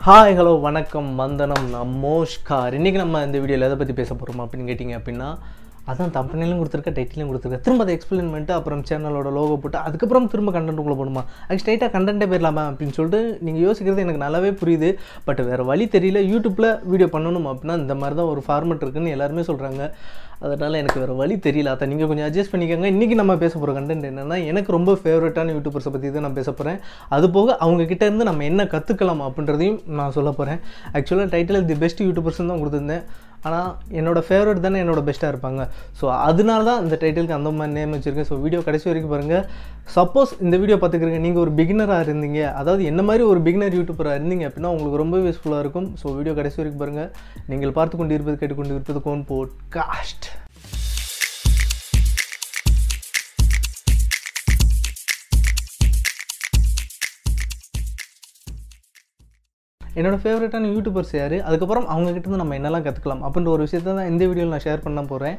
Hi hello வணக்கம் வந்தனம். நமோஷ்கார் இன்றைக்கி நம்ம இந்த வீடியோவில் எதை பற்றி பேச போகிறோம் அப்படின்னு கேட்டிங்க அப்படின்னா அதான் தம்பனிலும் கொடுத்துருக்க டைட்டிலும் கொடுத்துருக்க. திரும்ப அதை எக்ஸ்பிளைன் பண்ணிட்டு அப்புறம் சேனலோட லோகோ போட்டு அதுக்கப்புறம் திரும்ப கண்டென்ட் உள்ள போகணுமா அது ஸ்ட்ரைட்டாக கண்டென்ட்டே போயிடலாமா அப்படின்னு சொல்லிட்டு நீங்கள் யோசிக்கிறது எனக்கு நல்லாவே புரியுது. பட் வேறு வழி தெரியல யூடியூப்பில் வீடியோ பண்ணணும் அப்படின்னா இந்த மாதிரி தான் ஒரு ஃபார்மெட் இருக்குன்னு எல்லாருமே சொல்கிறாங்க அதனால் எனக்கு வேறு வழி தெரியல. அதை நீங்கள் கொஞ்சம் அட்ஜஸ்ட் பண்ணிக்கோங்க. இன்றைக்கி நம்ம பேச போகிற கண்டென்ட் என்னென்னா எனக்கு ரொம்ப ஃபேவரட்டான யூடியூபர்ஸை பற்றி தான் நான் பேச போகிறேன் அது போக அவங்கக்கிட்டேருந்து இருந்து நம்ம என்ன கற்றுக்கலாம் அப்படின்றதையும் நான் சொல்ல போகிறேன் ஆக்சுவலாக டைட்டில் தி பெஸ்ட் யூடியூபர்ஸ்னு தான் கொடுத்துருந்தேன். ஆனால் என்னோட ஃபேவரட் தானே என்னோட பெஸ்ட்டாக இருப்பாங்க. ஸோ அதனால தான் இந்த டைட்டிலுக்கு அந்த மாதிரி நேம் வச்சுருக்கேன். ஸோ வீடியோ கடைசி வரைக்கும் பாருங்கள் சப்போஸ் இந்த வீடியோ பார்த்துக்கிறீங்க நீங்கள் ஒரு பிகினராக இருந்தீங்க. அதாவது என்ன மாதிரி ஒரு பிகினர் யூடியூபராக இருந்தீங்க அப்படின்னா உங்களுக்கு ரொம்ப யூஸ்ஃபுல்லாக இருக்கும். ஸோ வீடியோ கடைசி வரைக்கும் பாருங்கள் நீங்கள் பார்த்து கொண்டு இருப்பது கேட்டுக்கொண்டு இருப்பது கோன் போட் காஸ்ட் என்னோட ஃபேவரட்டான யூடியூபர்ஸ் யார்? அதுக்கப்புறம் அவங்கக்கிட்ட நம்ம என்னெல்லாம் கற்றுக்கலாம் அப்படின்ற ஒரு விஷயத்தை தான் இந்த வீடியோவில் நான் ஷேர் பண்ண போகிறேன்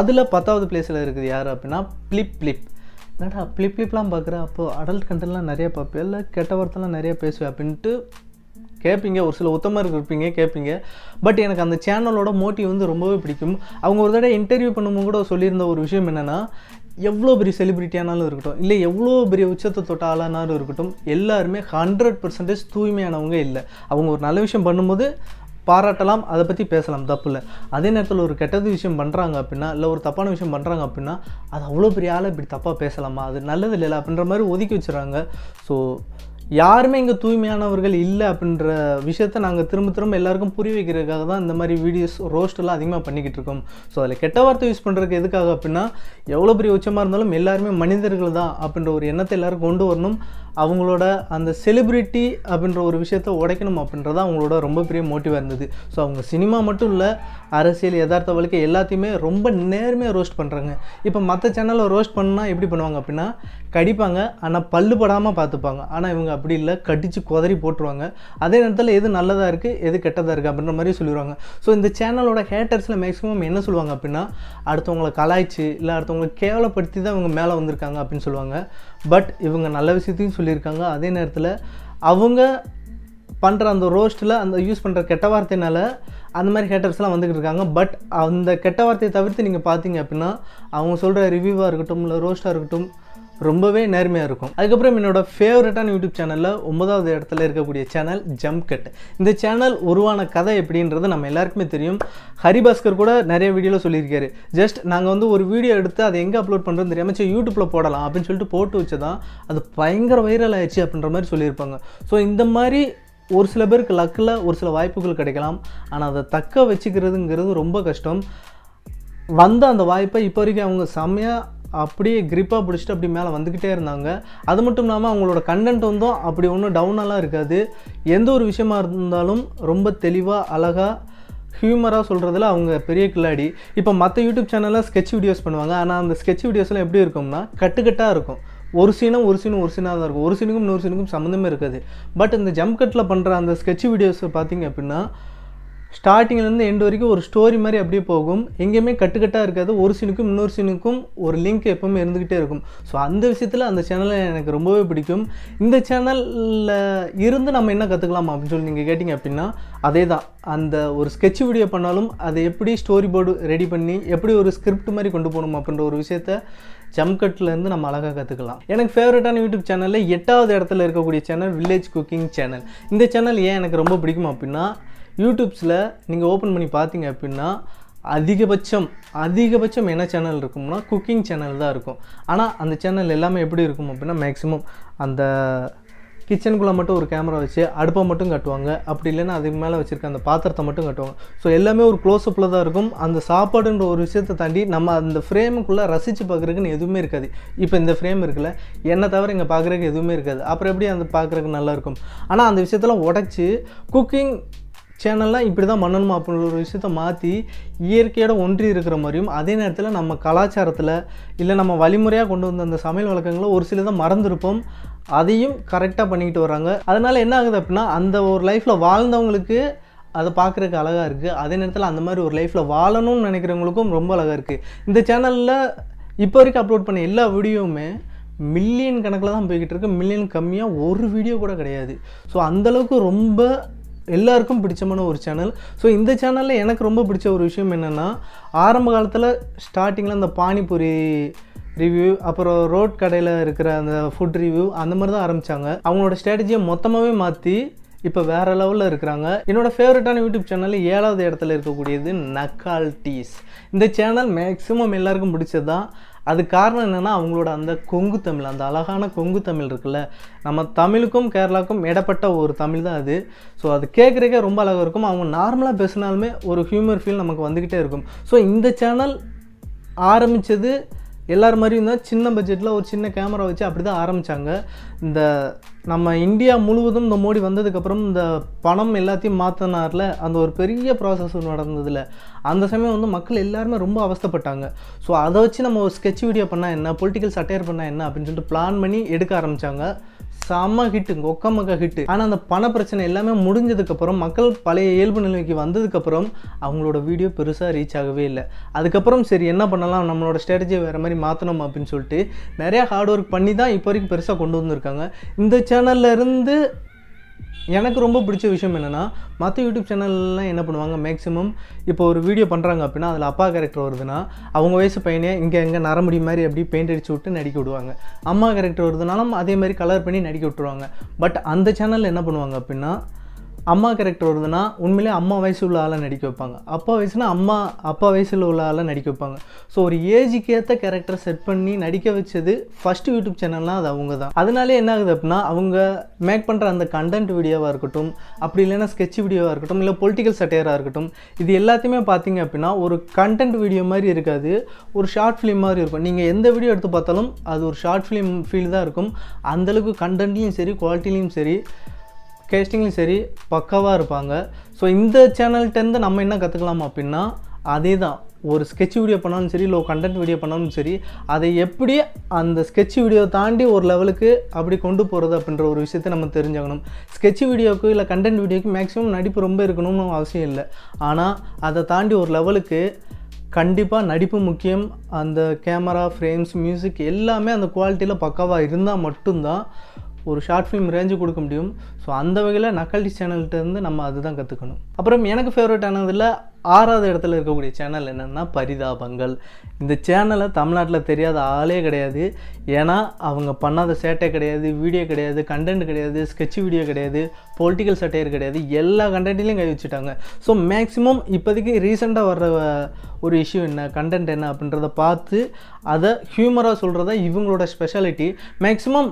அதில் பத்தாவது பிளேஸில் இருக்குது யார் அப்படின்னா ப்ளிப் ப்ளிப் என்னடா ப்ளிப் ப்ளிப்லாம் பார்க்குற அப்போது அடல்ட் கண்டென்ட்லாம் நிறைய பார்ப்பேன். இல்லை கெட்ட வார்த்தைலாம் நிறைய பேசுவேன் அப்படின்ட்டு கேட்பீங்க ஒரு சில உத்தமர் இருப்பீங்க கேட்பீங்க பட் எனக்கு அந்த சேனலோட மோட்டிவ் வந்து ரொம்பவே பிடிக்கும். அவங்க ஒரு தடவை இன்டர்வியூ பண்ணும்போது கூட சொல்லியிருந்த ஒரு விஷயம் என்னென்னா எவ்வளோ பெரிய செலிபிரிட்டியானாலும் இருக்கட்டும் இல்லை எவ்வளோ பெரிய உச்சத்தை தொட்ட ஆளானாலும் இருக்கட்டும் எல்லாருமே ஹண்ட்ரட் பர்சன்டேஜ் தூய்மையானவங்க இல்லை. அவங்க ஒரு நல்ல விஷயம் பண்ணும்போது பாராட்டலாம் அதை பற்றி பேசலாம் தப்பு இல்லை. அதே நேரத்தில் ஒரு கெட்டது விஷயம் பண்ணுறாங்க அப்படின்னா இல்லை ஒரு தப்பான விஷயம் பண்ணுறாங்க அப்படின்னா அது அவ்வளோ பெரிய ஆளை இப்படி தப்பாக பேசலாமா? அது நல்லது இல்லை அப்படின்ற மாதிரி ஒதுக்கி வச்சுறாங்க. ஸோ யாருமே இங்கே தூய்மையானவர்கள் இல்லை அப்படின்ற விஷயத்த நாங்கள் திரும்ப திரும்ப எல்லாருக்கும் புரிய வைக்கிறதுக்காக தான் இந்த மாதிரி வீடியோஸ் ரோஸ்டெல்லாம் அதிகமாக பண்ணிக்கிட்டு இருக்கோம். ஸோ அதில் கெட்ட வார்த்தை யூஸ் பண்ணுறதுக்கு எதுக்காக அப்படின்னா எவ்வளோ பெரிய உச்சமாக இருந்தாலும் எல்லாருமே மனிதர்கள் தான் அப்படின்ற ஒரு எண்ணத்தை எல்லோரும் கொண்டு வரணும். அவங்களோட அந்த செலிப்ரிட்டி அப்படின்ற ஒரு விஷயத்த உடைக்கணும் அப்படின்றது அவங்களோட ரொம்ப பெரிய மோட்டிவாக இருந்தது. ஸோ அவங்க சினிமா மட்டும் இல்லை அரசியல் யதார்த்த வாழ்க்கை எல்லாத்தையுமே ரொம்ப நேர்மையாக ரோஸ்ட் பண்ணுறாங்க இப்போ மற்ற சேனலில் ரோஸ்ட் பண்ணால் எப்படி பண்ணுவாங்க அப்படின்னா கடிப்பாங்க ஆனால் பல்லு படாமல் பார்த்துப்பாங்க ஆனால் இவங்க அப்படி இல்லை கடித்து குதறி போட்டுருவாங்க. அதே நேரத்தில் எது நல்லதாக இருக்குது எது கெட்டதாக இருக்குது அப்படின்ற மாதிரி சொல்லிடுவாங்க ஸோ இந்த சேனலோட ஹேட்டர்ஸில் மேக்ஸிமம் என்ன சொல்லுவாங்க அப்படின்னா அடுத்தவங்களை கலாய்ச்சி இல்லை அடுத்தவங்களை கேவலப்படுத்தி தான் இவங்க மேலே வந்திருக்காங்க அப்படின்னு சொல்லுவாங்க. பட் இவங்க நல்ல விஷயத்தையும் சொல்லியிருக்காங்க. அதே நேரத்தில் அவங்க பண்ணுற அந்த ரோஸ்ட்டில் அந்த யூஸ் பண்ணுற கெட்ட வார்த்தைனால அந்த மாதிரி ஹேட்டர்ஸ்லாம் வந்துக்கிட்டு இருக்காங்க. பட் அந்த கெட்ட வார்த்தையை தவிர்த்து நீங்கள் பார்த்தீங்க அப்படின்னா அவங்க சொல்கிற ரிவ்யூவாக இருக்கட்டும் இல்லை ரோஸ்ட்டாக இருக்கட்டும் ரொம்பவே நேர்மையாக இருக்கும். அதுக்கப்புறம் என்னோட ஃபேவரட்டான யூடியூப் சேனலில் ஒன்பதாவது இடத்துல இருக்கக்கூடிய சேனல் ஜம்ப் கட் இந்த சேனல் உருவான கதை எப்படின்றது நம்ம எல்லாருக்குமே தெரியும். ஹரிபாஸ்கர் கூட நிறைய வீடியோவில் சொல்லியிருக்காரு. ஜஸ்ட் நாங்கள் வந்து ஒரு வீடியோ எடுத்து அதை எங்கே அப்லோட் பண்ணுறோன்னு தெரியாமல் சரி யூடியூப்பில் போடலாம் அப்படின்னு சொல்லிட்டு போட்டு வச்சதான் அது பயங்கர வைரல் ஆயிடுச்சு அப்படின்ற மாதிரி சொல்லியிருப்பாங்க. ஸோ இந்த மாதிரி ஒரு சில பேருக்கு லக்கில் ஒரு சில வாய்ப்புகள் கிடைக்கலாம். ஆனால் அதை தக்க வச்சுக்கிறதுங்கிறது ரொம்ப கஷ்டம். வந்த அந்த வாய்ப்பை இப்போ வரைக்கும் அவங்க செம்மையாக அப்படியே க்ரிப்பாக பிடிச்சிட்டு அப்படி மேலே வந்துக்கிட்டே இருந்தாங்க. அது மட்டும் இல்லாமல் அவங்களோட கண்டென்ட் வந்தும் அப்படி ஒன்றும் டவுனெல்லாம் இருக்காது. எந்த ஒரு விஷயமா இருந்தாலும் ரொம்ப தெளிவாக அழகாக ஹியூமராக சொல்கிறதுல அவங்க பெரிய கில்லாடி. இப்போ மற்ற யூடியூப் சேனலில் ஸ்கெட்ச் வீடியோஸ் பண்ணுவாங்க. ஆனால் அந்த ஸ்கெட்ச் வீடியோஸ்லாம் எப்படி இருக்கும்னா கட்டுக்கட்டாக இருக்கும். ஒரு சீனும் ஒரு சீனும் ஒரு சீனாக தான் இருக்கும். ஒரு சீனுக்கும் இன்னொரு சீனுக்கும் சம்மந்தமே இருக்காது. பட் இந்த ஜம்ப் கட்டில் பண்ணுற அந்த ஸ்கெட்ச் வீடியோஸை பார்த்தீங்க அப்படின்னா ஸ்டார்டிங்லேருந்து எண்டு வரைக்கும் ஒரு ஸ்டோரி மாதிரி அப்படியே போகும். எங்கேயுமே கட்டுக்கட்டாக இருக்காது. ஒரு சீனுக்கும் இன்னொரு சீனுக்கும் ஒரு லிங்க் எப்போவுமே இருந்துக்கிட்டே இருக்கும். ஸோ அந்த விஷயத்தில் அந்த சேனலை எனக்கு ரொம்பவே பிடிக்கும். இந்த சேனலில் இருந்து நம்ம என்ன கற்றுக்கலாம் அப்படின்னு சொல்லி நீங்கள் கேட்டிங்க அப்படின்னா அதே தான் அந்த ஒரு ஸ்கெட்ச் வீடியோ பண்ணாலும் அதை எப்படி ஸ்டோரி போர்டு ரெடி பண்ணி எப்படி ஒரு ஸ்கிரிப்ட் மாதிரி கொண்டு போகணும் அப்படின்ற ஒரு விஷயத்த ஜம்கட்லேருந்து நம்ம அழகாக கற்றுக்கலாம் எனக்கு ஃபேவரட்டான யூடியூப் சேனலில் எட்டாவது இடத்துல இருக்கக்கூடிய சேனல் வில்லேஜ் குக்கிங் சேனல் இந்த சேனல் ஏன் எனக்கு ரொம்ப பிடிக்கும் அப்படின்னா யூடியூப்ஸில் நீங்கள் ஓப்பன் பண்ணி பார்த்தீங்க அப்படின்னா அதிகபட்சம் அதிகபட்சம் என்ன சேனல் இருக்கும்னா குக்கிங் சேனல் தான் இருக்கும். ஆனால் அந்த சேனல் எல்லாமே எப்படி இருக்கும் அப்படின்னா மேக்ஸிமம் அந்த கிச்சனுக்குள்ளே மட்டும் ஒரு கேமரா வச்சு அடுப்பை மட்டும் கட்டுவாங்க. அப்படி இல்லைன்னா அதுக்கு மேலே வச்சுருக்க அந்த பாத்திரத்தை மட்டும் கட்டுவாங்க. ஸோ எல்லாமே ஒரு க்ளோஸ்அப்பில் தான் இருக்கும். அந்த சாப்பாடுன்ற ஒரு விஷயத்தை தாண்டி நம்ம அந்த ஃப்ரேமுக்குள்ளே ரசித்து பார்க்குறதுக்குன்னு எதுவுமே இருக்காது. இப்போ இந்த ஃப்ரேம் இருக்குல்ல என்னை தவிர இங்கே பார்க்குறதுக்கு எதுவுமே இருக்காது. அப்புறம் எப்படி அந்த பார்க்குறதுக்கு நல்லாயிருக்கும் ஆனால் அந்த விஷயத்தெல்லாம் உடச்சி குக்கிங் சேனல்லாம் இப்படி தான் பண்ணணுமா அப்படின்ற ஒரு விஷயத்த மாற்றி இயற்கையோட ஒன்றி இருக்கிற மாதிரியும் அதே நேரத்தில் நம்ம கலாச்சாரத்தில் இல்லை நம்ம வழிமுறையாக கொண்டு வந்த அந்த சமையல் வழக்கங்களை ஒரு சிலதை மறந்துருப்போம். அதையும் கரெக்டாக பண்ணிக்கிட்டு வராங்க அதனால் என்ன ஆகுது அப்படின்னா அந்த ஒரு லைஃப்பில் வாழ்ந்தவங்களுக்கு அதை பார்க்குறதுக்கு அழகாக இருக்குது அதே நேரத்தில் அந்த மாதிரி ஒரு லைஃப்பில் வாழணும்னு நினைக்கிறவங்களுக்கும் ரொம்ப அழகாக இருக்குது இந்த சேனலில் இப்போ வரைக்கும் அப்லோட் பண்ண எல்லா வீடியோவுமே மில்லியன் கணக்கில் தான் போய்கிட்டு இருக்கு. மில்லியன் கம்மியாக ஒரு வீடியோ கூட கிடையாது. ஸோ அந்தளவுக்கு ரொம்ப எல்லாருக்கும் பிடிச்சமான ஒரு சேனல் ஸோ இந்த சேனலில் எனக்கு ரொம்ப பிடிச்ச ஒரு விஷயம் என்னென்னா ஆரம்ப காலத்தில் ஸ்டார்டிங்கில் அந்த பானிபூரி ரிவ்யூ அப்புறம் ரோட் கடையில் இருக்கிற அந்த ஃபுட் ரிவ்யூ அந்த மாதிரி தான் ஆரம்பித்தாங்க அவங்களோட ஸ்ட்ராட்டஜியை மொத்தமாகவே மாற்றி இப்போ வேறு லெவலில் இருக்கிறாங்க. என்னோடய ஃபேவரட்டான யூடியூப் சேனல் ஏழாவது இடத்துல இருக்கக்கூடியது நக்கால் டீஸ் இந்த சேனல் மேக்ஸிமம் எல்லாருக்கும் பிடிச்சது தான் அது காரணம் என்னென்னா அவங்களோட அந்த கொங்கு தமிழ் அந்த அழகான கொங்கு தமிழ் இருக்குல்ல நம்ம தமிழுக்கும் கேரளாவுக்கும் இடப்பட்ட ஒரு தமிழ் தான் அது. ஸோ அது கேட்குறக்கே ரொம்ப அழகாக இருக்கும். அவங்க நார்மலாக பேசினாலுமே ஒரு ஹியூமர் ஃபீல் நமக்கு வந்துக்கிட்டே இருக்கும். ஸோ இந்த சேனல் ஆரம்பித்தது எல்லோரும் மாதிரியும் தான். சின்ன பட்ஜெட்டில் ஒரு சின்ன கேமரா வச்சு அப்படி தான் ஆரம்பித்தாங்க இந்த நம்ம இந்தியா முழுவதும் இந்த மோடி வந்ததுக்கப்புறம் இந்த பணம் எல்லாத்தையும் மாற்றினார்ல அந்த ஒரு பெரிய ப்ராசஸ் நடந்ததில்ல அந்த சமயம் வந்து மக்கள் எல்லாருமே ரொம்ப அவஸ்தைப்பட்டாங்க. ஸோ அதை வச்சு நம்ம ஒரு ஸ்கெட்ச் வீடியோ பண்ணால் என்ன பொலிட்டிக்கல் சட்டையர் பண்ணால் என்ன அப்படின்னு சொல்லிட்டு பிளான் பண்ணி எடுக்க ஆரம்பித்தாங்க செம்ம ஹிட்டுங்க ஒக்கமக்க ஹிட்டு ஆனால் அந்த பண பிரச்சனை எல்லாமே முடிஞ்சதுக்கப்புறம் மக்கள் பழைய இயல்பு நிலைமைக்கு வந்ததுக்கப்புறம் அவங்களோட வீடியோ பெருசாக ரீச் ஆகவே இல்லை. அதுக்கப்புறம் சரி என்ன பண்ணலாம்? நம்மளோட ஸ்ட்ராட்டஜியை வேறு மாதிரி மாற்றணும் அப்படின்னு சொல்லிட்டு நிறையா ஹார்ட் ஒர்க் பண்ணி தான் இப்போ வரைக்கும் பெருசாக கொண்டு வந்திருக்காங்க. இந்த சேனல்ல இருந்து எனக்கு ரொம்ப பிடிச்ச விஷயம் என்னென்னா மற்ற யூடியூப் சேனல்லாம் என்ன பண்ணுவாங்க மேக்ஸிமம் இப்போ ஒரு வீடியோ பண்ணுறாங்க அப்படின்னா அதில் அப்பா கேரக்டர் வருதுன்னா அவங்க வயசு பையனே இங்கே எங்கே நரமுடி மாதிரி அப்படி பெயிண்ட் அடிச்சு விட்டு நடிக்க விடுவாங்க. அம்மா கேரக்டர் வருதுனாலும் அதே மாதிரி கலர் பண்ணி நடிக்க விட்டுருவாங்க. பட் அந்த சேனலில் என்ன பண்ணுவாங்க அப்படின்னா அம்மா கேரக்டர் வருதுன்னா உண்மையிலே அம்மா வயசு உள்ள ஆளாக நடிக்க வைப்பாங்க. அப்பா வயசுனா அம்மா அப்பா வயசில் உள்ள ஆளாக நடிக்க வைப்பாங்க. ஸோ ஒரு ஏஜுக்கு ஏற்ற கேரக்டர் செட் பண்ணி நடிக்க வச்சது ஃபஸ்ட்டு யூடியூப் சேனல்னால் அது அவங்க தான் அதனாலே என்ன ஆகுது அப்படின்னா அவங்க மேக் பண்ணுற அந்த கண்டென்ட் வீடியோவாக இருக்கட்டும் அப்படி இல்லைன்னா ஸ்கெட்ச் வீடியோவாக இருக்கட்டும் இல்லை பொலிட்டிக்கல் சட்டையராக இருக்கட்டும் இது எல்லாத்தையுமே பார்த்தீங்க அப்படின்னா ஒரு கண்டென்ட் வீடியோ மாதிரி இருக்காது. ஒரு ஷார்ட் ஃபிலிம் மாதிரி இருக்கும். நீங்கள் எந்த வீடியோ எடுத்து பார்த்தாலும் அது ஒரு ஷார்ட் ஃபிலிம் ஃபீல் தான் இருக்கும். அந்தளவுக்கு கண்டென்ட்லேயும் சரி குவாலிட்டிலையும் சரி கேஸ்டிங்லையும் சரி பக்காவாக இருப்பாங்க. ஸோ இந்த சேனல்கிட்டேருந்து நம்ம என்ன கற்றுக்கலாம் அப்படின்னா அதே தான் ஒரு ஸ்கெட்ச் வீடியோ பண்ணாலும் சரி இல்லை கண்டென்ட் வீடியோ பண்ணாலும் சரி அதை எப்படி அந்த ஸ்கெட்ச் வீடியோ தாண்டி ஒரு லெவலுக்கு அப்படி கொண்டு போகிறது அப்படின்ற ஒரு விஷயத்தை நம்ம தெரிஞ்சாகணும் ஸ்கெட்ச் வீடியோக்கு இல்லை கண்டென்ட் வீடியோக்கு மேக்ஸிமம் நடிப்பு ரொம்ப இருக்கணும்னு அவசியம் இல்லை. ஆனால் அதை தாண்டி ஒரு லெவலுக்கு கண்டிப்பாக நடிப்பு முக்கியம். அந்த கேமரா ஃப்ரேம்ஸ் மியூசிக் எல்லாமே அந்த குவாலிட்டியில் பக்காவாக இருந்தால் மட்டும்தான் ஒரு ஷார்ட் ஃபிலிம் ரேஞ்சு கொடுக்க முடியும். ஸோ அந்த வகையில் நக்கல்டி சேனல்கிட்டேருந்து நம்ம அதுதான் கற்றுக்கணும் அப்புறம் எனக்கு ஃபேவரட் ஆனதில் ஆறாவது இடத்துல இருக்கக்கூடிய சேனல் என்னென்னா பரிதாபங்கள். இந்த சேனலை தமிழ்நாட்டில் தெரியாத ஆளே கிடையாது. ஏன்னா அவங்க பண்ணாத சேட்டை கிடையாது வீடியோ கிடையாது கண்டென்ட் கிடையாது ஸ்கெட்ச் வீடியோ கிடையாது பொலிட்டிக்கல் சட்டையர் கிடையாது. எல்லா கண்டென்ட்லையும் கை வச்சுட்டாங்க. ஸோ மேக்ஸிமம் இப்போதைக்கு ரீசெண்டாக வர்ற ஒரு இஷ்யூ என்ன கண்டென்ட் என்ன அப்படின்றத பார்த்து அதை ஹியூமராக சொல்கிறத இவங்களோட ஸ்பெஷாலிட்டி மேக்ஸிமம்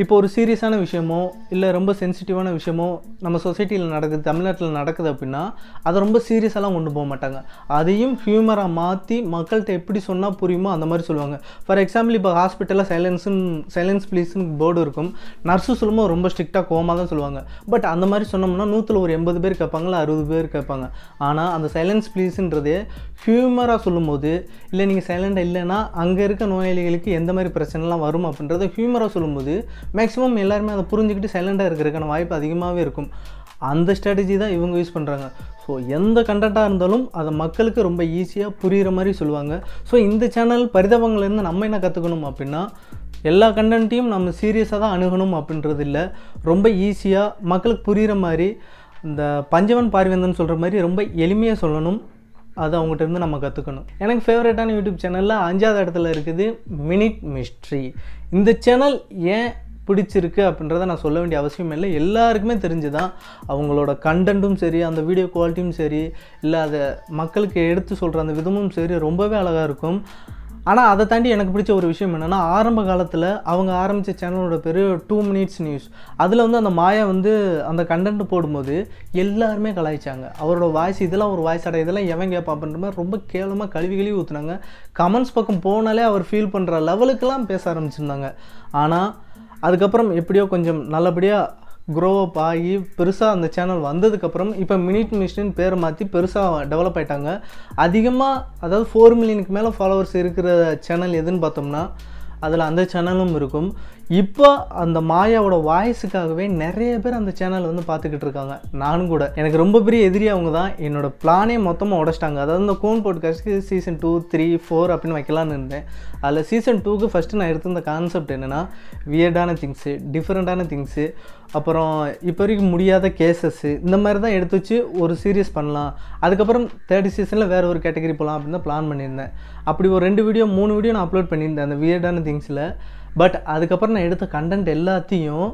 இப்போ ஒரு சீரியஸான விஷயமோ இல்லை ரொம்ப சென்சிட்டிவான விஷயமோ நம்ம சொசைட்டியில் நடக்குது தமிழ்நாட்டில் நடக்குது அப்படின்னா அதை ரொம்ப சீரியஸாலாம் கொண்டு போக மாட்டாங்க. அதையும் ஹியூமராக மாற்றி மக்கள்கிட்ட எப்படி சொன்னால் புரியுமோ அந்த மாதிரி சொல்லுவாங்க. ஃபார் எக்ஸாம்பிள் இப்போ ஹாஸ்பிட்டலில் சைலன்ஸுன்னு சைலன்ஸ் ப்ளீஸ்னு போர்டு இருக்கும். நர்ஸு சொல்லும்போது ரொம்ப ஸ்ட்ரிக்டாக கோமாக தான் சொல்லுவாங்க. பட் அந்த மாதிரி சொன்னோம்னா நூற்றில் ஒரு எண்பது பேர் கேட்பாங்களா அறுபது பேர் கேட்பாங்க. ஆனால் அந்த சைலன்ஸ் ப்ளீஸுன்றதே ஹியூமராக சொல்லும்போது இல்லை நீங்கள் சைலண்டாக இல்லைன்னா அங்கே இருக்க நோயாளிகளுக்கு எந்த மாதிரி பிரச்சனைலாம் வரும்? அப்படின்றத ஹியூமராக சொல்லும்போது மேக்ஸிமம் எல்லாருமே அதை புரிஞ்சுக்கிட்டு சைலண்டாக இருக்கிறதுக்கான வாய்ப்பு அதிகமாகவே இருக்கும். அந்த ஸ்ட்ராட்டஜி தான் இவங்க யூஸ் பண்ணுறாங்க ஸோ எந்த கண்டென்ட்டாக இருந்தாலும் அதை மக்களுக்கு ரொம்ப ஈஸியாக புரிகிற மாதிரி சொல்லுவாங்க. ஸோ இந்த சேனல் பரிதாபங்கள்லேருந்து நம்ம என்ன கற்றுக்கணும் அப்படின்னா எல்லா கண்டென்ட்டையும் நம்ம சீரியஸாக தான் அணுகணும் அப்படின்றது இல்லை. ரொம்ப ஈஸியாக மக்களுக்கு புரிகிற மாதிரி இந்த பஞ்சவன் பார்வேந்தன் சொல்கிற மாதிரி ரொம்ப எளிமையாக சொல்லணும். அது அவங்ககிட்ட இருந்து நம்ம கற்றுக்கணும் எனக்கு ஃபேவரட்டான யூடியூப் சேனலில் அஞ்சாவது இடத்துல இருக்குது மினிட் மிஸ்ட்ரி இந்த சேனல் ஏன் பிடிச்சிருக்கு அப்படின்றத நான் சொல்ல வேண்டிய அவசியம் இல்லை. எல்லாருக்குமே தெரிஞ்சுதான் அவங்களோட கண்டென்ட்டும் சரி அந்த வீடியோ குவாலிட்டியும் சரி இல்லை அதை மக்களுக்கு எடுத்து சொல்கிற அந்த விதமும் சரி ரொம்பவே அழகாக இருக்கும். ஆனால் அதை தாண்டி எனக்கு பிடிச்ச ஒரு விஷயம் என்னென்னா ஆரம்ப காலத்தில் அவங்க ஆரம்பித்த சேனலோட பேர் டூ மினிட்ஸ் நியூஸ் அதில் வந்து அந்த மாயா வந்து அந்த கண்டென்ட் போடும்போது எல்லாருமே கலாய்ச்சாங்க. அவரோட வாய்ஸ் இதெல்லாம் ஒரு வாய்ஸ் அடை இதெல்லாம் எவன் கேட்பா அப்படின்ற மாதிரி ரொம்ப கேவலமாக கழுவி கழுவி ஊற்றுனாங்க கமெண்ட்ஸ் பக்கம் போனாலே அவர் ஃபீல் பண்ணுற லெவலுக்கெல்லாம் பேச ஆரம்பிச்சிருந்தாங்க. ஆனால் அதுக்கப்புறம் எப்படியோ கொஞ்சம் நல்லபடியாக க்ரோ அப் ஆகி பெருசாக அந்த சேனல் வந்ததுக்கப்புறம் இப்போ மினிட் மிஷின் பேரை மாற்றி பெருசாக டெவலப் ஆகிட்டாங்க அதிகமாக அதாவது ஃபோர் மில்லியனுக்கு மேலே ஃபாலோவர்ஸ் இருக்கிற சேனல் எதுன்னு பார்த்தோம்னா அதில் அந்த சேனலும் இருக்கும். இப்போ அந்த மாயாவோட வாய்ஸுக்காகவே நிறைய பேர் அந்த சேனல் வந்து பார்த்துக்கிட்டு இருக்காங்க. நானும் கூட. எனக்கு ரொம்ப பெரிய எதிரி அவங்க தான். என்னோட பிளானே மொத்தமாக உடச்சிட்டாங்க. அதாவது இந்த கோன் போட்காஸ்ட்க்கு சீசன் டூ த்ரீ ஃபோர் அப்படின்னு வைக்கலான்னு இருந்தேன். அதில் சீசன் டூக்கு ஃபஸ்ட்டு நான் எடுத்திருந்த கான்செப்ட் என்னென்னா வியர்டான திங்ஸு டிஃப்ரெண்ட்டான திங்ஸு அப்புறம் இப்போ வரைக்கும் முடியாத கேசஸ்ஸு இந்த மாதிரி தான் எடுத்து வச்சு ஒரு சீரியஸ் பண்ணலாம். அதுக்கப்புறம் தேர்ட் சீசனில் வேறு ஒரு கேட்டகரி போகலாம் அப்படின்னு தான் பிளான் பண்ணியிருந்தேன். அப்படி ஒரு ரெண்டு வீடியோ மூணு வீடியோ நான் அப்லோட் பண்ணியிருந்தேன் அந்த வியர்டான திங்ஸில் பட் அதுக்கப்புறம் நான் எடுத்த கண்டென்ட் எல்லாத்தையும்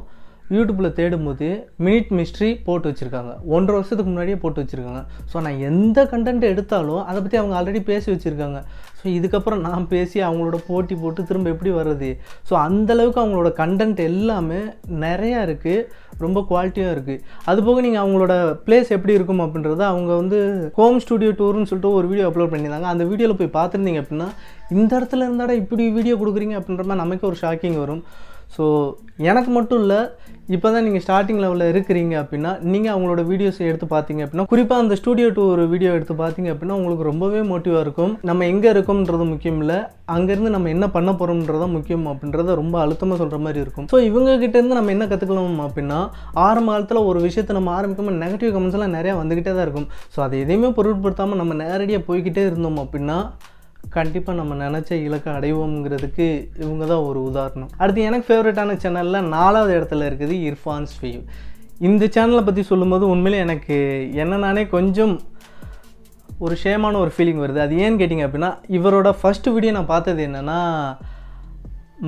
யூடியூப்பில் தேடும்போது மினிட் மிஸ்ட்ரி போட்டு வச்சுருக்காங்க. ஒன்றரை வருஷத்துக்கு முன்னாடியே போட்டு வச்சுருக்காங்க. ஸோ நான் எந்த கண்டென்ட் எடுத்தாலும் அதை பற்றி அவங்க ஆல்ரெடி பேசி வச்சுருக்காங்க. ஸோ இதுக்கப்புறம் நான் பேசி அவங்களோட போட்டி போட்டு திரும்ப எப்படி வர்றது? ஸோ அந்தளவுக்கு அவங்களோட கண்டென்ட் எல்லாமே நிறையா இருக்குது ரொம்ப குவாலிட்டியாக இருக்குது அதுபோக நீங்கள் அவங்களோட பிளேஸ் எப்படி இருக்கும் அப்படின்றத அவங்க வந்து ஹோம் ஸ்டுடியோ டூர்னு சொல்லிட்டு ஒரு வீடியோ அப்லோட் பண்ணியிருந்தாங்க. அந்த வீடியோவில் போய் பார்த்துருந்தீங்க அப்படின்னா இந்த இடத்துல இருந்தாடா இப்படி வீடியோ கொடுக்குறீங்க அப்படின்ற மாதிரி நமக்கு ஒரு ஷாக்கிங் வரும். ஸோ எனக்கு மட்டும் இல்லை இப்போ தான் நீங்கள் ஸ்டார்டிங் லெவலில் இருக்கிறீங்க அப்படின்னா நீங்கள் அவங்களோட வீடியோஸ் எடுத்து பார்த்தீங்க அப்படின்னா குறிப்பாக அந்த ஸ்டூடியோ டூ ஒரு வீடியோ எடுத்து பார்த்தீங்க அப்படின்னா உங்களுக்கு ரொம்பவே மோட்டிவாக இருக்கும். நம்ம எங்கே இருக்கோம்ன்றது முக்கியம் இல்லை அங்கேருந்து நம்ம என்ன பண்ண போகிறோம்ன்றத முக்கியம் அப்படின்றத ரொம்ப அழுத்தமாக சொல்கிற மாதிரி இருக்கும். ஸோ இவங்ககிட்டேருந்து நம்ம என்ன கற்றுக்கலாம் அப்படின்னா ஆரம்ப காலத்தில் ஒரு விஷயத்தை நம்ம ஆரம்பிக்கும் நெகட்டிவ் கமெண்ட்ஸ்லாம் நிறையா வந்துக்கிட்டே தான் இருக்கும். ஸோ அதை எதையுமே பொருட்படுத்தாமல் நம்ம நேரடியாக போய்கிட்டே இருந்தோம் அப்படின்னா கண்டிப்பாக நம்ம நினச்ச இலக்கை அடைவோங்கிறதுக்கு இவங்க தான் ஒரு உதாரணம். அடுத்து எனக்கு ஃபேவரட்டான சேனலில் நாலாவது இடத்துல இருக்குது இர்ஃபான்ஸ் ஃபீவ் இந்த சேனலை பற்றி சொல்லும்போது உண்மையிலே எனக்கு என்ன நானே கொஞ்சம் ஒரு ஷேமான ஒரு ஃபீலிங் வருது. அது ஏன்னு கேட்டிங்க அப்படின்னா இவரோட ஃபஸ்ட்டு வீடியோ நான் பார்த்தது என்னென்னா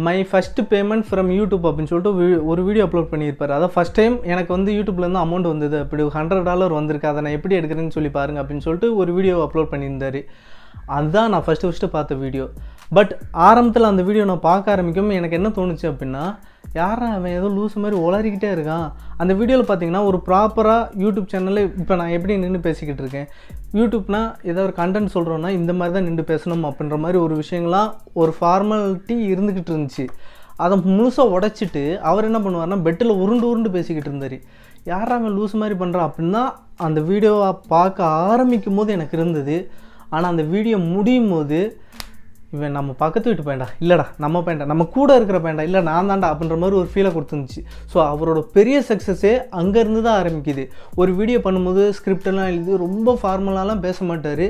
my first payment from YouTube அப்படின்னு சொல்லிட்டு ஒரு வீடியோ அப்லோட் பண்ணியிருப்பார். அதான் ஃபஸ்ட் டைம் எனக்கு வந்து யூடியூப்லேருந்து அமௌண்ட் வந்தது. அப்படி ஹண்ட்ரட் டாலர் வந்திருக்கு. அதை நான் எப்படி எடுக்கிறேன்னு சொல்லி பாருங்கள் அப்படின்னு சொல்லிட்டு ஒரு வீடியோ அப்லோட் பண்ணியிருந்தார். அதுதான் நான் ஃபஸ்ட்டு ஃபஸ்ட்டு பார்த்த வீடியோ பட் ஆரம்பத்தில் அந்த வீடியோ நான் பார்க்க ஆரம்பிக்கும் எனக்கு என்ன தோணுச்சு அப்படின்னா யாரா அவன் ஏதோ லூஸ் மாதிரி உளறிக்கிட்டே இருக்கான். அந்த வீடியோவில் பார்த்தீங்கன்னா ஒரு ப்ராப்பராக யூடியூப் சேனலில் இப்போ நான் எப்படி நின்று பேசிக்கிட்டு இருக்கேன். யூடியூப்னா ஏதோ ஒரு கண்டென்ட் சொல்கிறோன்னா இந்த மாதிரி தான் நின்று பேசணும் அப்படின்ற மாதிரி ஒரு விஷயங்கள்லாம் ஒரு ஃபார்மாலிட்டி இருந்துக்கிட்டு இருந்துச்சு. அதை முழுசாக உடைச்சிட்டு அவர் என்ன பண்ணுவார்னா பெட்டில் உருண்டு உருண்டு பேசிக்கிட்டு இருந்தார். யார் அவன் லூஸ் மாதிரி பண்ணுறான் அப்படின்னா அந்த வீடியோவை பார்க்க ஆரம்பிக்கும் போது எனக்கு இருந்தது ஆனால் அந்த வீடியோ முடியும் போது இவன் நம்ம பக்கத்து வீட்டு பையன்டா. இல்லைடா நம்ம பையன்டா. நம்ம கூட இருக்கிற பையன்டா. இல்லை நான் தான்டா அப்படின்ற மாதிரி ஒரு ஃபீலை கொடுத்துருந்துச்சு. ஸோ அவரோட பெரிய சக்ஸஸே அங்கேருந்து தான் ஆரம்பிக்குது. ஒரு வீடியோ பண்ணும்போது ஸ்கிரிப்டெல்லாம் எழுதி ரொம்ப ஃபார்மலாலாம் பேச மாட்டார்.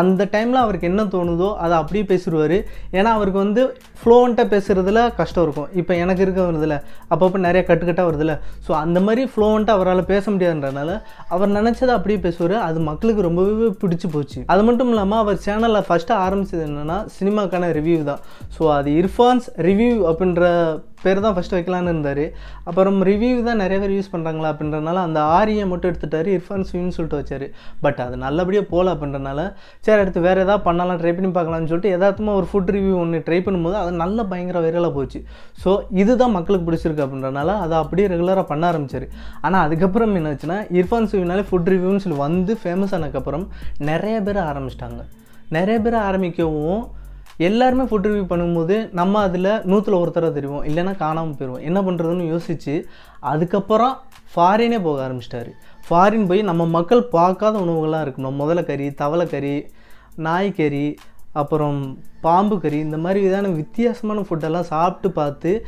அந்த டைமில் அவருக்கு என்ன தோணுதோ அதை அப்படியே பேசிடுவார் ஏன்னா அவருக்கு வந்து ஃப்ளோவண்ட்டாக பேசுகிறதுல கஷ்டம் இருக்கும். இப்போ எனக்கு இருக்க வருதுல. அப்பப்போ நிறைய கட்டுக்கட்டாக வருதுல்ல ஸோ அந்த மாதிரி ஃப்ளோவண்ட்டாக அவரால் பேச முடியாதுன்றனால அவர் நினச்சதை அப்படியே பேசுவார். அது மக்களுக்கு ரொம்பவே பிடிச்சி போச்சு. அது மட்டும் இல்லாமல் அவர் சேனலில் ஃபஸ்ட்டு ஆரம்பித்தது என்னென்னா சினிமாக்கான ரிவ்யூ தான். ஸோ அது இர்ஃபான்ஸ் ரிவ்யூ அப்படின்ற பேர் தான் ஃபஸ்ட்டு வைக்கலான்னு இருந்தார். அப்புறம் ரிவ்யூ தான் நிறைய பேர் யூஸ் பண்ணுறாங்களா அப்படின்றனால அந்த ஆரியை மட்டும் எடுத்துட்டார் இர்ஃபான் ஸ்விம்னு சொல்லிட்டு வச்சார். பட் அது நல்லபடியாக போகல அப்படின்றனால சரி அடுத்து வேறு எதாவது பண்ணலாம் ட்ரை பண்ணி பார்க்கலாம்னு சொல்லிட்டு எதார்த்தமாக ஒரு ஃபுட் ரிவ்யூ ஒன்று ட்ரை பண்ணும்போது அது நல்ல பயங்கர வைரலாக போச்சு. ஸோ இதுதான் மக்களுக்கு பிடிச்சிருக்கு அப்படின்றனால அதை அப்படியே ரெகுலராக பண்ண ஆரம்பிச்சார். ஆனால் அதுக்கப்புறம் என்னாச்சுன்னா இர்ஃபான் ஸ்விம்னாலே ஃபுட் ரிவ்யூன்னு சொல்லி வந்து ஃபேமஸ் ஆனதுக்கப்புறம் நிறைய பேர் ஆரம்பிச்சிட்டாங்க. நிறைய பேர் ஆரம்பிக்கவும் எல்லாருமே ஃபுட் ரிவ்யூ பண்ணும்போது நம்ம அதில் நூற்றில் ஒருத்தர தெரியும் இல்லைன்னா காணாமல் போயிடுவோம் என்ன பண்ணுறதுன்னு யோசித்து அதுக்கப்புறம் ஃபாரினே போக ஆரம்பிச்சிட்டாரு. ஃபாரின் போய் நம்ம மக்கள் பார்க்காத உணவுகள்லாம் இருக்கணும் முதல கறி தவளை கறி நாய்க்கறி அப்புறம் பாம்பு கறி இந்த மாதிரி விதமான வித்தியாசமான ஃபுட்டெல்லாம் சாப்பிட்டு பார்த்து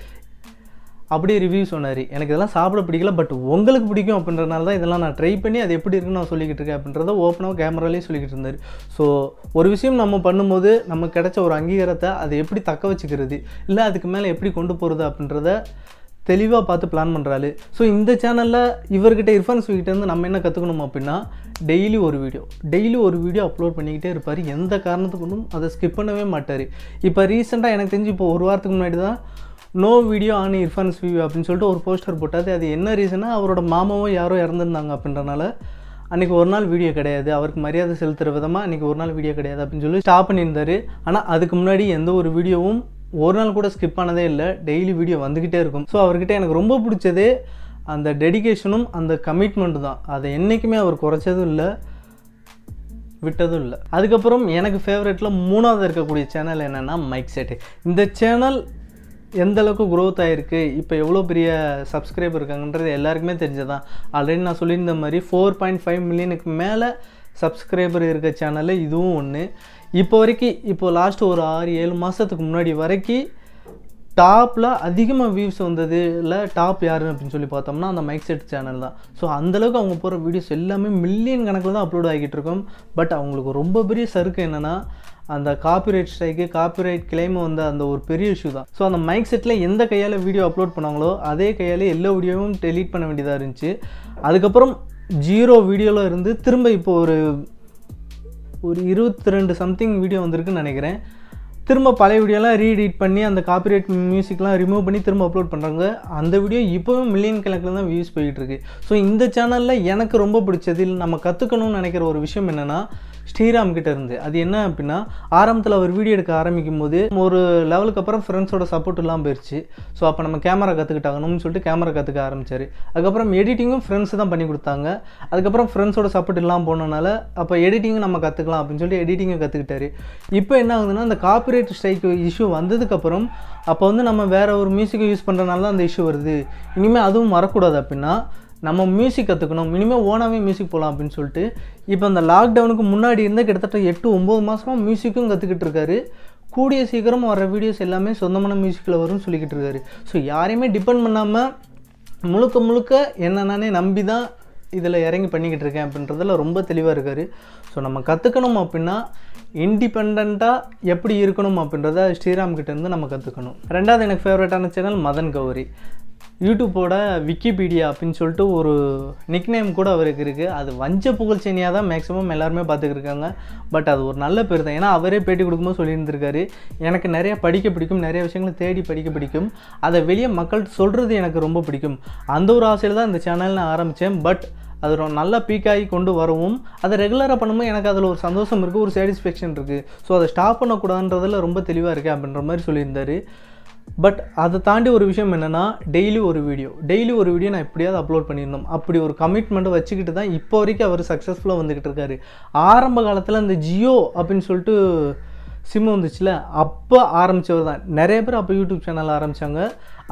அப்படியே ரிவ்யூ சொன்னார். எனக்கு இதெல்லாம் சாப்பிட பிடிக்கல பட் உங்களுக்கு பிடிக்கும் அப்படின்றனால தான் இதெல்லாம் நான் ட்ரை பண்ணி அது எப்படி இருக்குன்னு நான் சொல்லிக்கிட்டு இருக்கேன் அப்படின்றத ஓப்பனாக கேமராலேயே சொல்லிக்கிட்டு இருந்தார். ஸோ ஒரு விஷயம் நம்ம பண்ணும்போது நமக்கு கிடைச்ச ஒரு அங்கீகாரத்தை அதை எப்படி தக்க வச்சுக்கிறது இல்லை அதுக்கு மேலே எப்படி கொண்டு போகிறது அப்படின்றத தெளிவாக பார்த்து பிளான் பண்ணுறாரு ஸோ இந்த சேனலில் இவர்கிட்ட இர்ஃபான் ஸ்வீகிட்டேருந்து நம்ம என்ன கற்றுக்கணும் அப்படின்னா டெய்லி ஒரு வீடியோ டெய்லி ஒரு வீடியோ அப்லோட் பண்ணிக்கிட்டே இருப்பார். எந்த காரணத்துக்கு ஒன்றும் அதை ஸ்கிப் பண்ணவே மாட்டார். இப்போ ரீசெண்டாக எனக்கு தெரிஞ்சு இப்போ ஒரு வாரத்துக்கு முன்னாடி தான் no video on Irfan's view அப்படின்னு சொல்லிட்டு ஒரு போஸ்டர் போட்டாது அது என்ன ரீசனாக அவரோட மாமாவும் யாரோ இறந்துருந்தாங்க அப்படின்றனால அன்றைக்கி ஒரு நாள் வீடியோ கிடையாது. அவருக்கு மரியாதை செலுத்துகிற விதமாக அன்றைக்கி ஒரு நாள் வீடியோ கிடையாது அப்படின்னு சொல்லி ஸ்டாப் பண்ணியிருந்தாரு. ஆனால் அதுக்கு முன்னாடி எந்த ஒரு வீடியோவும் ஒரு நாள் கூட ஸ்கிப் ஆனதே இல்லை. டெய்லி வீடியோ வந்துக்கிட்டே இருக்கும். ஸோ அவர்கிட்ட எனக்கு ரொம்ப பிடிச்சதே அந்த டெடிகேஷனும் அந்த கமிட்மெண்ட்டு தான். அதை என்றைக்குமே அவர் குறைச்சதும் இல்லை விட்டதும் இல்லை. அதுக்கப்புறம் எனக்கு ஃபேவரெட்டில் மூணாவது இருக்கக்கூடிய சேனல் என்னென்னா மைக் செட்டு இந்த சேனல் எந்த அளவுக்கு க்ரோத் ஆகிருக்கு இப்போ எவ்வளோ பெரிய சப்ஸ்கிரைபர் இருக்காங்கன்றது எல்லாருக்குமே தெரிஞ்சதான் ஆல்ரெடி நான் சொல்லியிருந்த மாதிரி ஃபோர் பாயிண்ட் ஃபைவ் மில்லியனுக்கு மேலே சப்ஸ்கிரைபர் இருக்க சேனலில் இதுவும் ஒன்று இப்போ வரைக்கும் இப்போ லாஸ்ட் ஒரு ஆறு ஏழு மாதத்துக்கு முன்னாடி வரைக்கும் டாப்பில் அதிகமாக வியூஸ் வந்தது இல்லை டாப் யார் அப்படின்னு சொல்லி பார்த்தோம்னா அந்த மைக் செட் சேனல் தான் ஸோ அந்தளவுக்கு அவங்க போகிற வீடியோஸ் எல்லாமே மில்லியன் கணக்கில் தான் அப்லோட் ஆகிட்டு இருக்கும். பட் அவங்களுக்கு ரொம்ப பெரிய சருக்கு என்னென்னா அந்த காப்பிரைட் ஸ்ட்ரைக்கு காப்பிரைட் கிளைம் வந்த அந்த ஒரு பெரிய இஷ்யூ தான். ஸோ அந்த மைக் செட்டில் எந்த கையால் வீடியோ அப்லோட் பண்ணாங்களோ அதே கையால் எல்லா வீடியோவும் டெலீட் பண்ண வேண்டியதாக இருந்துச்சு. அதுக்கப்புறம் ஜீரோ வீடியோவில் இருந்து திரும்ப இப்போ ஒரு ஒரு இருபத்தி ரெண்டு சம்திங் வீடியோ வந்திருக்குன்னு நினைக்கிறேன். திரும்ப பழைய வீடியோலாம் ரீஎடிட் பண்ணி அந்த காப்பிரைட் மியூசிக்லாம் ரிமூவ் பண்ணி திரும்ப அப்லோட் பண்ணுறாங்க அந்த வீடியோ இப்போவும் மில்லியன் கணக்கில் தான் வியூஸ் போயிட்டுருக்கு ஸோ இந்த சேனலில் எனக்கு ரொம்ப பிடிச்சது நம்ம கற்றுக்கணும்னு நினைக்கிற ஒரு விஷயம் என்னென்னா ஸ்ரீராம் கிட்ட இருந்து. அது என்ன அப்படின்னா ஆரம்பத்தில் அவர் வீடியோ எடுக்க ஆரம்பிக்கும் போது ஒரு லெவலுக்கு அப்புறம் ஃப்ரெண்ட்ஸோட சப்போர்ட் இல்லாமல் போயிடுச்சு ஸோ அப்போ நம்ம கேமரா கற்றுக்கிட்டாங்கன்னு சொல்லிட்டு கேமரா கற்றுக்க ஆரம்பிச்சார். அதுக்கப்புறம் எடிட்டிங்கும் ஃப்ரெண்ட்ஸ் தான் பண்ணி கொடுத்தாங்க. அதுக்கப்புறம் ஃப்ரெண்ட்ஸோட சப்போர்ட் இல்லாமல் போனனால அப்போ எடிட்டிங்கும் நம்ம கற்றுக்கலாம் அப்படின்னு சொல்லிட்டு எடிட்டிங்கை கற்றுக்கிட்டாரு இப்போ என்ன ஆகுதுன்னா அந்த காப்பிரைட் ஸ்ட்ரைக் இஷ்யூ வந்ததுக்கப்புறம் அப்போ வந்து நம்ம வேற ஒரு மியூசிக்கை யூஸ் பண்ணுறதுனால தான் அந்த இஷ்யூ வருது. இனிமேல் அதுவும் வரக்கூடாது அப்படின்னா நம்ம மியூசிக் கற்றுக்கணும் மினிமம் ஓனாகவே மியூசிக் போகலாம் அப்படின்னு சொல்லிட்டு இப்போ அந்த லாக்டவுனுக்கு முன்னாடி இருந்த கிட்டத்தட்ட எட்டு ஒம்பது மாதமாக மியூசிக்கும் கற்றுக்கிட்டு இருக்காரு. கூடிய சீக்கிரம் வர வீடியோஸ் எல்லாமே சொந்தமான மியூசிக்கில் வரும்னு சொல்லிக்கிட்டு இருக்காரு. ஸோ யாரையுமே டிபெண்ட் பண்ணாமல் முழுக்க முழுக்க என்ன நானே நம்பி தான் இதில் இறங்கி பண்ணிக்கிட்டு இருக்கேன் அப்படின்றதில் ரொம்ப தெளிவாக இருக்கார். ஸோ நம்ம கற்றுக்கணும் அப்படின்னா இண்டிபெண்ட்டாக எப்படி இருக்கணும் அப்படின்றத ஸ்ரீராம் கிட்டேருந்து நம்ம கற்றுக்கணும் ரெண்டாவது எனக்கு ஃபேவரட்டான சேனல் மதன் கௌரி. யூடியூப்போட விக்கிபீடியா அப்படின்னு சொல்லிட்டு ஒரு நிக்நேம் கூட அவருக்கு இருக்குது அது வஞ்ச புகழ்ச்சேனியாக தான் மேக்ஸிமம் எல்லாருமே பார்த்துக்கிருக்காங்க. பட் அது ஒரு நல்ல பேர் தான். ஏன்னா அவரே பேட்டி கொடுக்கும்போது சொல்லியிருந்திருக்காரு. எனக்கு நிறைய படிக்க பிடிக்கும் நிறைய விஷயங்களை தேடி படிக்க பிடிக்கும். அதை வெளியே மக்கள் சொல்கிறது எனக்கு ரொம்ப பிடிக்கும். அந்த ஒரு ஆசையில் தான் இந்த சேனல் நான் ஆரம்பித்தேன் பட் அது நல்லா பீக்காகி கொண்டு வரவும் அதை ரெகுலராக பண்ணும்போது எனக்கு அதில் ஒரு சந்தோஷம் இருக்குது ஒரு சாட்டிஸ்ஃபேக்ஷன் இருக்குது ஸோ அதை ஸ்டாப் பண்ணக்கூடாதுன்றதில் ரொம்ப தெளிவாக இருக்கேன் அப்படின்ற மாதிரி சொல்லியிருந்தாரு. பட் அதை தாண்டி ஒரு விஷயம் என்னென்னா டெய்லி ஒரு வீடியோ டெய்லி ஒரு வீடியோ நான் எப்படியாவது அப்லோட் பண்ணியிருந்தோம் அப்படி ஒரு கமிட்மெண்ட்டை வச்சுக்கிட்டு தான் இப்போ வரைக்கும் அவர் சக்ஸஸ்ஃபுல்லாக வந்துக்கிட்டு இருக்காரு. ஆரம்ப காலத்தில் இந்த ஜியோ அப்படின்னு சொல்லிட்டு சிம் வந்துச்சுல அப்போ ஆரம்பித்தவர் தான். நிறைய பேர் அப்போ யூடியூப் சேனல் ஆரம்பித்தாங்க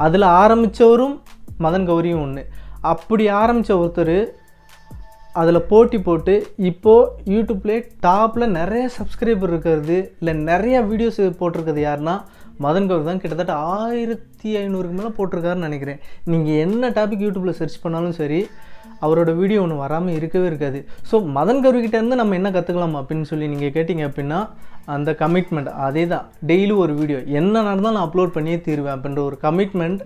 அதில் ஆரம்பித்தவரும் மதன் கௌரியும் ஒன்று அப்படி ஆரம்பித்த ஒருத்தர் அதில் போட்டி போட்டு இப்போது யூடியூப்லேயே டாப்பில் நிறைய சப்ஸ்கிரைபர் இருக்கிறது இல்லை நிறைய வீடியோஸ் போட்டிருக்கிறது யாருன்னா மதன் கௌரி தான் கிட்டத்தட்ட ஆயிரத்தி ஐநூறுக்கு மேலே போட்டிருக்காருன்னு நினைக்கிறேன். நீங்கள் என்ன டாபிக் யூடியூப்பில் சர்ச் பண்ணாலும் சரி அவரோட வீடியோ ஒன்று வராமல் இருக்கவே இருக்காது. ஸோ மதன் கருவிக்கிட்டேருந்து நம்ம என்ன கற்றுக்கலாம் அப்படின்னு சொல்லி நீங்கள் கேட்டிங்க அப்படின்னா அந்த கமிட்மெண்ட் அதே தான் டெய்லி ஒரு வீடியோ என்ன நடந்தாலும் நான் அப்லோட் பண்ணியே தீருவேன் அப்படின்ற ஒரு கமிட்மெண்ட்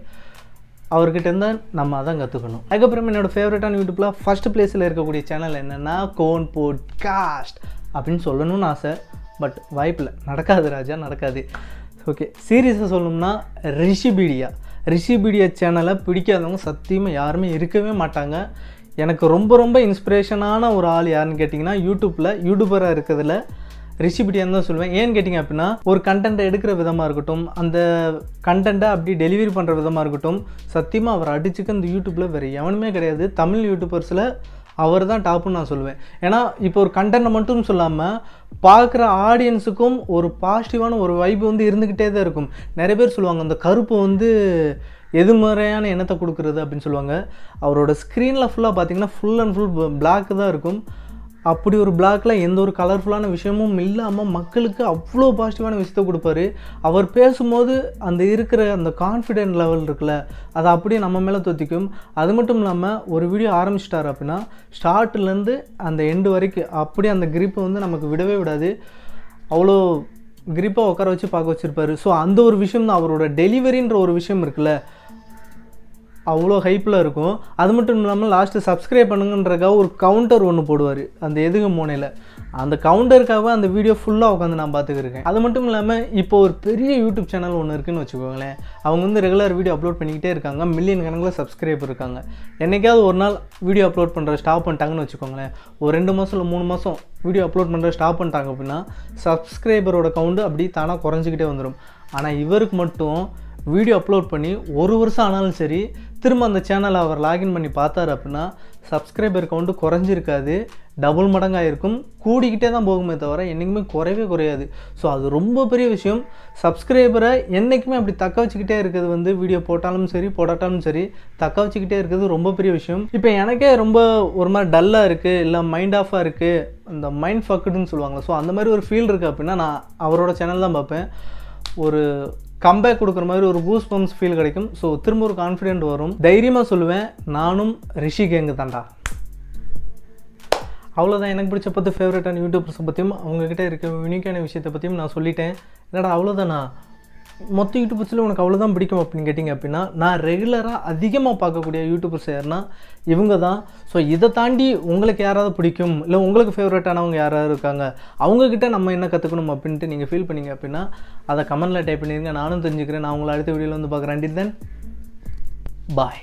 அவர்கிட்ட இருந்தால் நம்ம அதான் கற்றுக்கணும் அதுக்கப்புறம் என்னோடய ஃபேவரட்டான யூடியூப்பில் ஃபஸ்ட் பிளேஸில் இருக்கக்கூடிய சேனல் என்னென்னா கோன் போட் காஸ்ட் அப்படின்னு சொல்லணும்னு ஆசை. பட் வாய்ப்பில் நடக்காது ராஜா நடக்காது. ஓகே சீரியஸாக சொல்லணும்னா ரிஷிபீடியா. ரிஷிபீடியா சேனலை பிடிக்காதவங்க சத்தியமாக யாருமே இருக்கவே மாட்டாங்க. எனக்கு ரொம்ப ரொம்ப இன்ஸ்பிரேஷனான ஒரு ஆள் யாருன்னு கேட்டிங்கன்னா யூடியூப்பில் யூடியூபராக இருக்கிறதுல ரிசிபிட்டியான்னு தான் சொல்லுவேன். ஏன்னு கேட்டிங்க அப்படின்னா ஒரு கண்டென்ட்டை எடுக்கிற விதமாக இருக்கட்டும் அந்த கண்டென்ட்டை அப்படி டெலிவரி பண்ணுற விதமாக இருக்கட்டும் சத்தியமாக அவர் அடிச்சுக்க இந்த யூடியூப்பில் வேறு எவனுமே கிடையாது. தமிழ் யூடியூபர்ஸில் அவர் தான் டாப்புன்னு நான் சொல்லுவேன். ஏன்னா இப்போ ஒரு கண்டென்ட் மட்டும் சொல்லாமல் பார்க்குற ஆடியன்ஸுக்கும் ஒரு பாசிட்டிவான ஒரு வைப் வந்து இருந்துக்கிட்டே தான் இருக்கும். நிறைய பேர் சொல்லுவாங்க அந்த கருப்பு வந்து எதிர்மறையான எண்ணத்தை கொடுக்குறது அப்படின்னு சொல்லுவாங்க. அவரோட ஸ்க்ரீனில் ஃபுல்லாக பார்த்தீங்கன்னா ஃபுல் அண்ட் ஃபுல் பிளாக் தான் இருக்கும். அப்படி ஒரு பிளாக்ல எந்த ஒரு கலர்ஃபுல்லான விஷயமும் இல்லாமல் மக்களுக்கு அவ்வளோ பாசிட்டிவான விஷயத்த கொடுப்பாரு. அவர் பேசும்போது அந்த இருக்கிற அந்த கான்ஃபிடென்ட் லெவல் இருக்குல்ல அதை அப்படியே நம்ம மேலே தொத்திக்கும். அது மட்டும் இல்லாமல் ஒரு வீடியோ ஆரம்பிச்சிட்டார் அப்படின்னா ஸ்டார்ட்லேருந்து அந்த எண்டு வரைக்கும் அப்படியே அந்த கிரிப்பை வந்து நமக்கு விடவே விடாது. அவ்வளோ கிரிப்பாக உட்கார வச்சு பார்க்க வச்சுருப்பாரு. ஸோ அந்த ஒரு விஷயம் தான் அவரோட டெலிவரின்ற ஒரு விஷயம் இருக்குல்ல. அவ்வளோ ஹைப்பில் இருக்கும். அது மட்டும் இல்லாமல் லாஸ்ட்டு சப்ஸ்கிரைப் பண்ணுங்கன்றக்காக ஒரு கவுண்டர் ஒன்று போடுவார். அந்த எதுகு மூனையில். அந்த கவுண்டருக்காக அந்த வீடியோ ஃபுல்லாக உட்காந்து நான் பார்த்துக்கிருக்கேன் அது மட்டும் இல்லாமல் இப்போ ஒரு பெரிய யூடியூப் சேனல் ஒன்று இருக்குன்னு வச்சுக்கோங்களேன். அவங்க வந்து ரெகுலர் வீடியோ அப்லோட் பண்ணிக்கிட்டே இருக்காங்க. மில்லியன் கணக்கில் சப்ஸ்கிரைப் இருக்காங்க. என்றைக்காவது ஒரு நாள் வீடியோ அப்லோட் பண்ணுற ஸ்டாப் பண்ணிட்டாங்கன்னு வச்சுக்கோங்களேன். ஒரு ரெண்டு மாதம் இல்லை மூணு மாதம் வீடியோ அப்லோட் பண்ணுற ஸ்டாப் பண்ணிட்டாங்க அப்படின்னா சப்ஸ்கிரைபரோட கவுண்டு அப்படி தானாக குறைஞ்சிக்கிட்டே வந்துடும் ஆனால் இவருக்கு மட்டும் வீடியோ அப்லோட் பண்ணி ஒரு வருஷம் ஆனாலும் சரி திரும்ப அந்த சேனலை அவர் லாகின் பண்ணி பார்த்தார் அப்படின்னா சப்ஸ்கிரைபர் கவுண்ட்டு குறைஞ்சிருக்காது டபுள் மடங்காக இருக்கும் கூடிக்கிட்டே தான் போகுமே தவிர என்றைக்குமே குறையவே குறையாது. ஸோ அது ரொம்ப பெரிய விஷயம். சப்ஸ்கிரைபரை என்றைக்குமே அப்படி தக்க வச்சுக்கிட்டே இருக்கிறது வந்து வீடியோ போட்டாலும் சரி போடாட்டாலும் சரி தக்க வச்சுக்கிட்டே இருக்கிறது ரொம்ப பெரிய விஷயம். இப்போ எனக்கே ரொம்ப ஒரு மாதிரி டல்லாக இருக்குது இல்லை மைண்ட் ஆஃபாக இருக்குது இந்த மைண்ட் ஃபக்குடுன்னு சொல்லுவாங்க ஸோ அந்த மாதிரி ஒரு ஃபீல் இருக்குது அப்படின்னா நான் அவரோட சேனல் தான் பார்ப்பேன். ஒரு கம்பேக் கொடுக்குற மாதிரி ஒரு பூஸ் பம்ப்ஸ் ஃபீல் கிடைக்கும். ஸோ திரும்ப ஒரு கான்ஃபிடென்ட் வரும். தைரியமாக சொல்லுவேன் நானும் ரிஷி கேங்கு தான்டா. அவ்வளோதான் எனக்கு பிடிச்ச பத்து ஃபேவரட்டான யூடியூபர்ஸை பற்றியும் அவங்கக்கிட்ட இருக்க யூனிக்கான விஷயத்தை பற்றியும் நான் சொல்லிட்டேன். என்னடா அவ்வளோதானா மொத்த யூடியூபர்ஸில் உனக்கு அவ்வளோதான் பிடிக்கும் அப்படின்னு கேட்டிங்க அப்படின்னா நான் ரெகுலராக அதிகமாக பார்க்கக்கூடிய யூடியூபர்ஸ் யாருன்னா இவங்க தான் ஸோ இதை தாண்டி உங்களுக்கு யாராவது பிடிக்கும்? இல்லை உங்களுக்கு ஃபேவரட்டானவங்க யாராவது இருக்காங்க? அவங்கக்கிட்ட நம்ம என்ன கற்றுக்கணும் அப்படின்ட்டு நீங்கள் ஃபீல் பண்ணீங்க அப்படின்னா அதை கமெண்ட்டில் டைப் பண்ணிடுங்க நானும் தெரிஞ்சுக்கிறேன். நான் உங்களை அடுத்த வீடியோவில் வந்து பார்க்குறேன். தென் பாய்